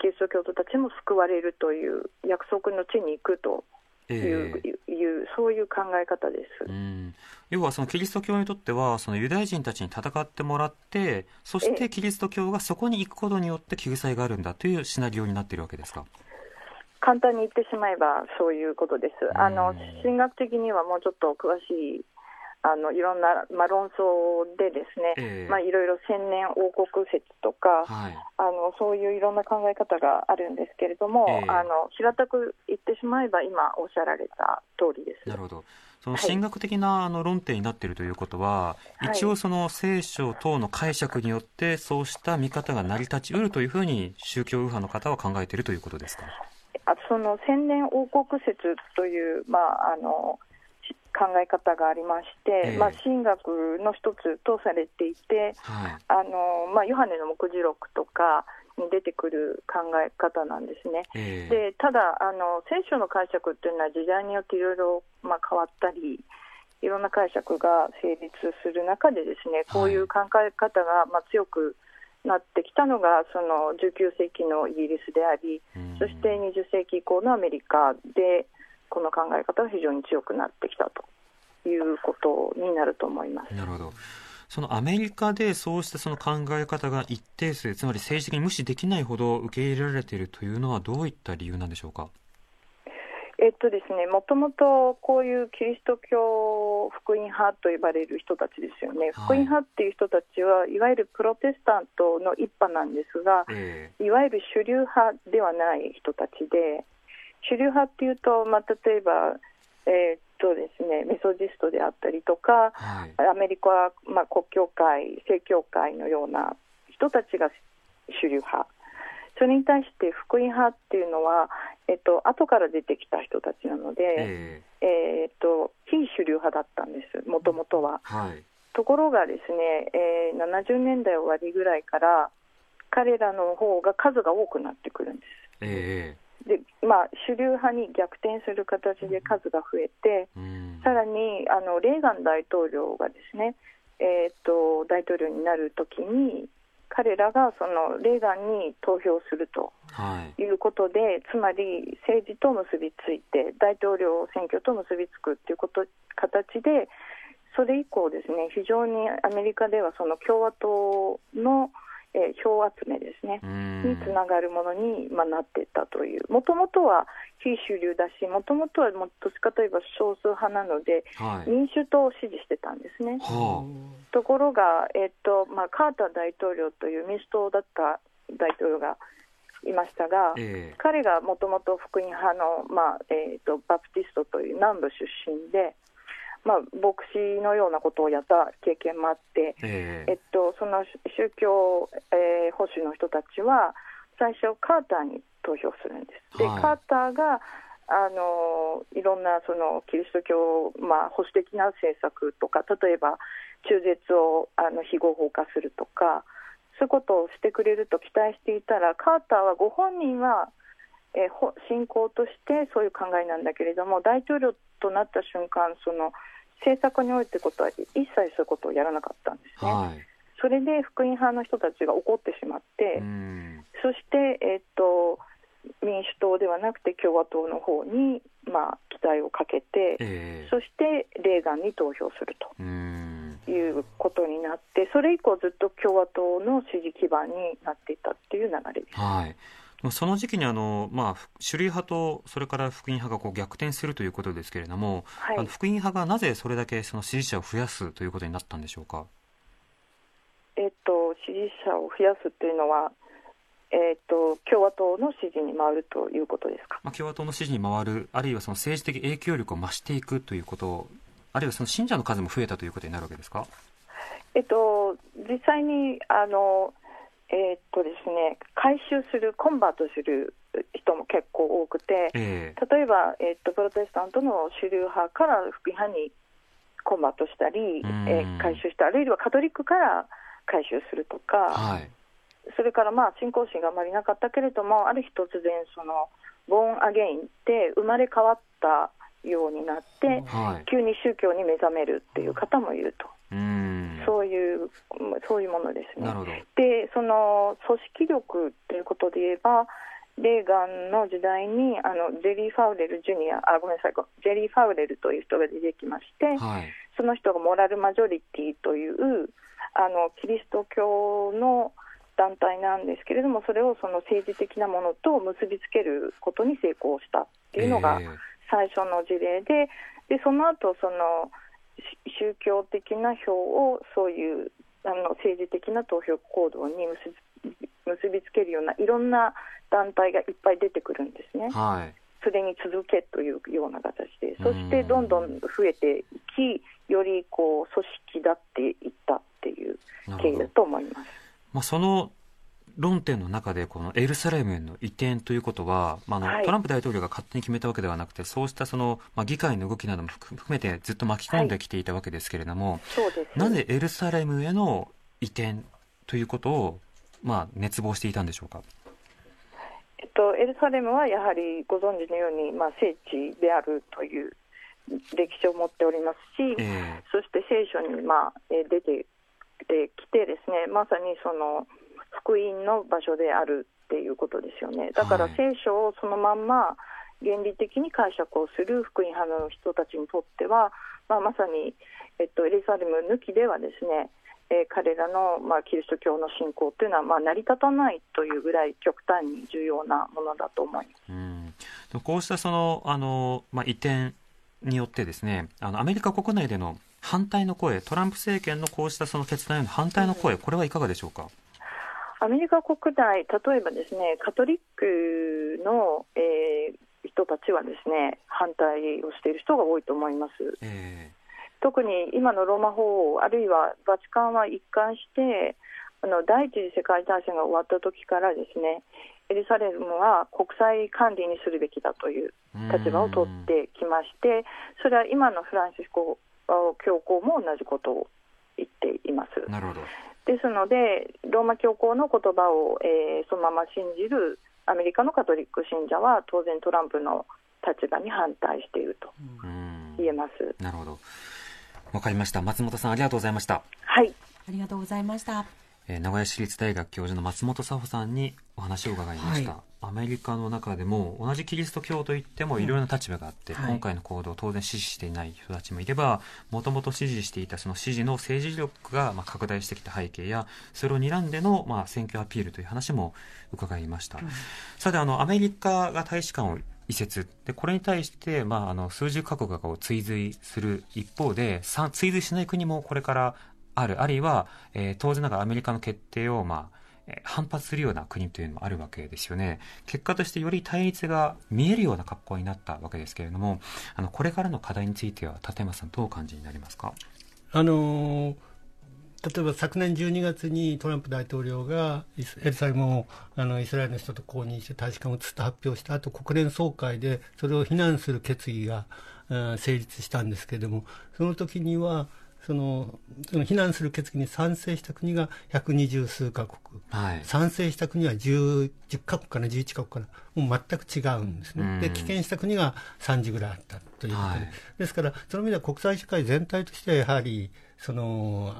キリスト教徒たちも救われるという約束の地に行くという、えー、いうそういう考え方です。要はそのキリスト教にとってはそのユダヤ人たちに戦ってもらってそしてキリスト教がそこに行くことによって救済があるんだというシナリオになっているわけですか？簡単に言ってしまえばそういうことです。あの神学的にはもうちょっと詳しいあのいろんな、まあ、論争でですね、えー、まあ、いろいろ千年王国説とか、はい、あのそういういろんな考え方があるんですけれども、えー、あの平たく言ってしまえば今おっしゃられた通りです。なるほど。その神学的なあの論点になっているということは、はい、一応その聖書等の解釈によってそうした見方が成り立ちうるというふうに宗教右派の方は考えているということですか？あその千年王国説という、まあ、あの考え方がありまして、えー、まあ、神学の一つとされていて、はい、あのまあ、ヨハネの目次録とかに出てくる考え方なんですね。えー、でただあの、聖書の解釈っていうのは時代によっていろいろ、まあ、変わったり、いろんな解釈が成立する中で、ですねこういう考え方が、まあ、強くなってきたのがその19世紀のイギリスであり、そして20世紀以降のアメリカで、この考え方が非常に強くなってきたということになると思います。なるほどそのアメリカでそうしたその考え方が一定数、つまり政治的に無視できないほど受け入れられているというのは、どういった理由なんでしょうか？えっとですね、もともとこういうキリスト教福音派と呼ばれる人たちですよね、はい、福音派っていう人たちはいわゆるプロテスタントの一派なんですが、えー、いわゆる主流派ではない人たちで、主流派っていうと、まあ、例えば、えー、っとですね、メソジストであったりとか、はい、アメリカは、まあ、国教会、正教会のような人たちが主流派。それに対して福音派っていうのは、えっと後から出てきた人たちなので、えー、えー、っと非主流派だったんです、もともとは。はい、ところがですね、えー、70年代終わりぐらいから、彼らの方が数が多くなってくるんです。えーでまあ、主流派に逆転する形で数が増えて、うん、さらにあのレーガン大統領がですね、えーと、大統領になるときに、彼らがそのレーガンに投票するとい。うことで、はい、つまり政治と結びついて、大統領選挙と結びつくということ形で、それ以降、ですね非常にアメリカではその共和党のえー、票集めですね。につながるものに、まあ、なっていったという。もともとは非主流だしもともとはもどっちかといえば少数派なので、はい、民主党を支持してたんですね。はあ、ところが、えーとまあ、カーター大統領という民主党だった大統領がいましたが、えー、彼がもともと福音派の、まあえーとバプティストという南部出身で。まあ、牧師のようなことをやった経験もあって、えー、えっと、その宗教、えー、保守の人たちは、最初、カーターに投票するんです。で、はい、カーターがあのいろんなそのキリスト教、まあ、保守的な政策とか、例えば中絶をあの非合法化するとか、そういうことをしてくれると期待していたら、カーターはご本人は、えー、信仰としてそういう考えなんだけれども、大統領となった瞬間、その政策においてことは一切そういうことをやらなかったんですね。はい、それで福音派の人たちが怒ってしまって、そして、えー、っと民主党ではなくて共和党の方に、まあ、期待をかけて、えー、そしてレーガンに投票するということになって、それ以降ずっと共和党の支持基盤になっていたっていう流れです。はいその時期にあの、まあ、主流派とそれから福音派がこう逆転するということですけれども、はい、あの福音派がなぜそれだけその支持者を増やすということになったんでしょうか？えっと、支持者を増やすというのは、えっと、共和党の支持に回るということですか、まあ、共和党の支持に回る、あるいはその政治的影響力を増していくということ、あるいはその信者の数も増えたということになるわけですか？えっと、実際にあのえー、っとですね、回収する、コンバートする人も結構多くて、えー、例えば、えー、っとプロテスタントの主流派から福音派にコンバートしたり、えー、回収した、あるいはカトリックから回収するとか、はい、それからまあ信仰心があまりなかったけれども、ある日突然、そのボーンアゲインって生まれ変わったようになって、はい、急に宗教に目覚めるっていう方もいると。そういうそういうものですね。で、その組織力ということで言えば、レーガンの時代にあのジェリー・ファウレル・ジュニアあごめんなさいジェリー・ファウレルという人が出てきまして、はい、その人がモラル・マジョリティというあのキリスト教の団体なんですけれどもそれをその政治的なものと結びつけることに成功したっていうのが最初の事例ででその後その宗教的な票をそういうあの政治的な投票行動に結びつけるようないろんな団体がいっぱい出てくるんですね。はいそれに続けというような形で、そしてどんどん増えていき、よりこう組織だっていったっていう経緯だと思います。まあ、その論点の中で、このエルサレムへの移転ということは、まあの、はい、トランプ大統領が勝手に決めたわけではなくて、そうしたその、まあ、議会の動きなども含めてずっと巻き込んできていたわけですけれども、はい、なぜエルサレムへの移転ということをまあ、熱望していたんでしょうか？えっと、エルサレムはやはりご存知のように、まあ、聖地であるという歴史を持っておりますし、えー、そして聖書に、まあ、出てきてですねまさにその福音の場所であるっていうことですよねだから聖書をそのまんま原理的に解釈をする福音派の人たちにとっては、まあ、まさに、えっと、エルサレム抜きではですねえー、彼らの、まあ、キリスト教の信仰というのは、まあ、成り立たないというぐらい極端に重要なものだと思います。うんこうしたそのあの、まあ、移転によってですねあのアメリカ国内での反対の声トランプ政権のこうしたその決断への反対の声、うん、これはいかがでしょうか？アメリカ国内、例えばですねカトリックの、えー、人たちはですね反対をしている人が多いと思います。えー特に今のローマ法王、あるいはバチカンは一貫して、あの第一次世界大戦が終わった時からですねエルサレムは国際管理にするべきだという立場を取ってきまして、それは今のフランシスコ教皇も同じことを言っています。なるほどですので、ローマ教皇の言葉を、えー、そのまま信じるアメリカのカトリック信者は当然トランプの立場に反対していると言えます。なるほどわかりました。松本さん、ありがとうございました。はい。ありがとうございました。えー、名古屋市立大学教授の松本佐穂さんにお話を伺いました。はい、アメリカの中でも同じキリスト教といってもいろいろな立場があって、うんはい、今回の行動を当然支持していない人たちもいればもともと支持していたその支持の政治力がまあ拡大してきた背景やそれを睨んでのまあ選挙アピールという話も伺いました、うん、さてあのアメリカが大使館を移設。でこれに対して、まあ、あの数十カ国が追随する一方で追随しない国もこれからある。あるいは、えー、当然ながらアメリカの決定を、まあ反発するような国というのもあるわけですよね。結果としてより対立が見えるような格好になったわけですけれども、あのこれからの課題については立山さんどう感じになりますか？あのー例えば昨年12月にトランプ大統領がエルサレムをあのイスラエルの人と公認して大使館を移って発表した後国連総会でそれを非難する決議が、成立したんですけれどもその時にはそのその非難する決議に賛成した国が120数カ国、はい、賛成した国は 10, 10カ国から11カ国からもう全く違うんですね、で棄権した国が30ぐらいあったということで、はい、ですからその意味では国際社会全体としてやはりその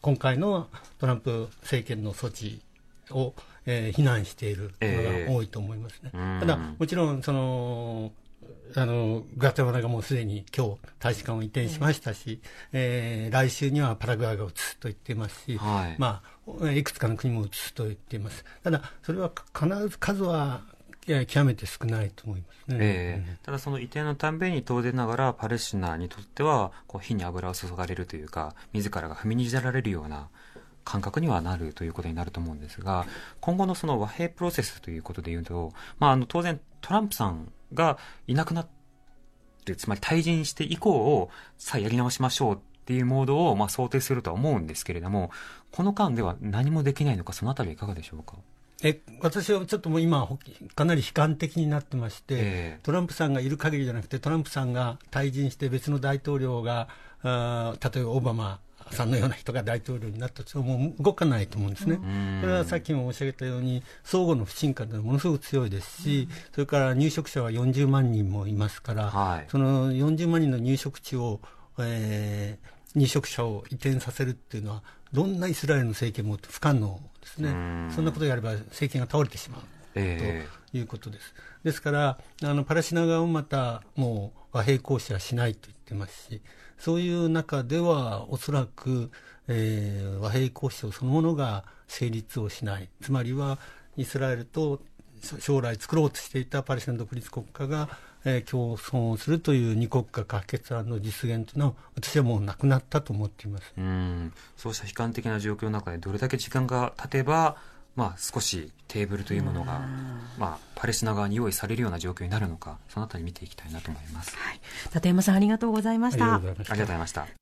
今回のトランプ政権の措置を、えー、非難しているのが多いと思いますね。えー、ただ、もちろんそのあのグアテマラがもうすでに今日大使館を移転しましたし、えー、来週にはパラグアイが移すと言っています。し、はい、まあ、いくつかの国も移すと言っています。ただ、それは必ず数は極めて少ないと思いますね、えー、ただその移転のたんびに当然ながらパレスチナにとってはこう火に油を注がれるというか自らが踏みにじられるような感覚にはなるということになると思うんですが今後のその和平プロセスということでいうと、まあ、あの当然トランプさんがいなくなってつまり退陣して以降をさあやり直しましょうっていうモードをまあ想定するとは思うんですけれどもこの間では何もできないのかそのあたりいかがでしょうか？え私はちょっともう今、かなり悲観的になってまして、えー、トランプさんがいる限りじゃなくて、トランプさんが退陣して別の大統領が、あ例えばオバマさんのような人が大統領になったともう動かないと思うんですね。これはさっきも申し上げたように、相互の不信感というのはものすごく強いですし、それから入植者は40万人もいますから、はい、その40万人の入植地を、えー、入植者を移転させるっていうのは、どんなイスラエルの政権も不可能ですね。そんなことをやれば政権が倒れてしまう。えー、ということです。ですから、あのパレスチナ側もまたもう和平交渉はしないと言ってますし、そういう中ではおそらく、えー、和平交渉そのものが成立をしない。つまりはイスラエルと将来作ろうとしていたパレスチナ独立国家が、えー、共存をするという二国家可決案の実現というのは私はもうなくなったと思っていますうんそうした悲観的な状況の中でどれだけ時間が経てばまあ、少しテーブルというものが、まあ、パレスチナ側に用意されるような状況になるのかそのあたり見ていきたいなと思います、はい、立山さんありがとうございました。ありがとうございました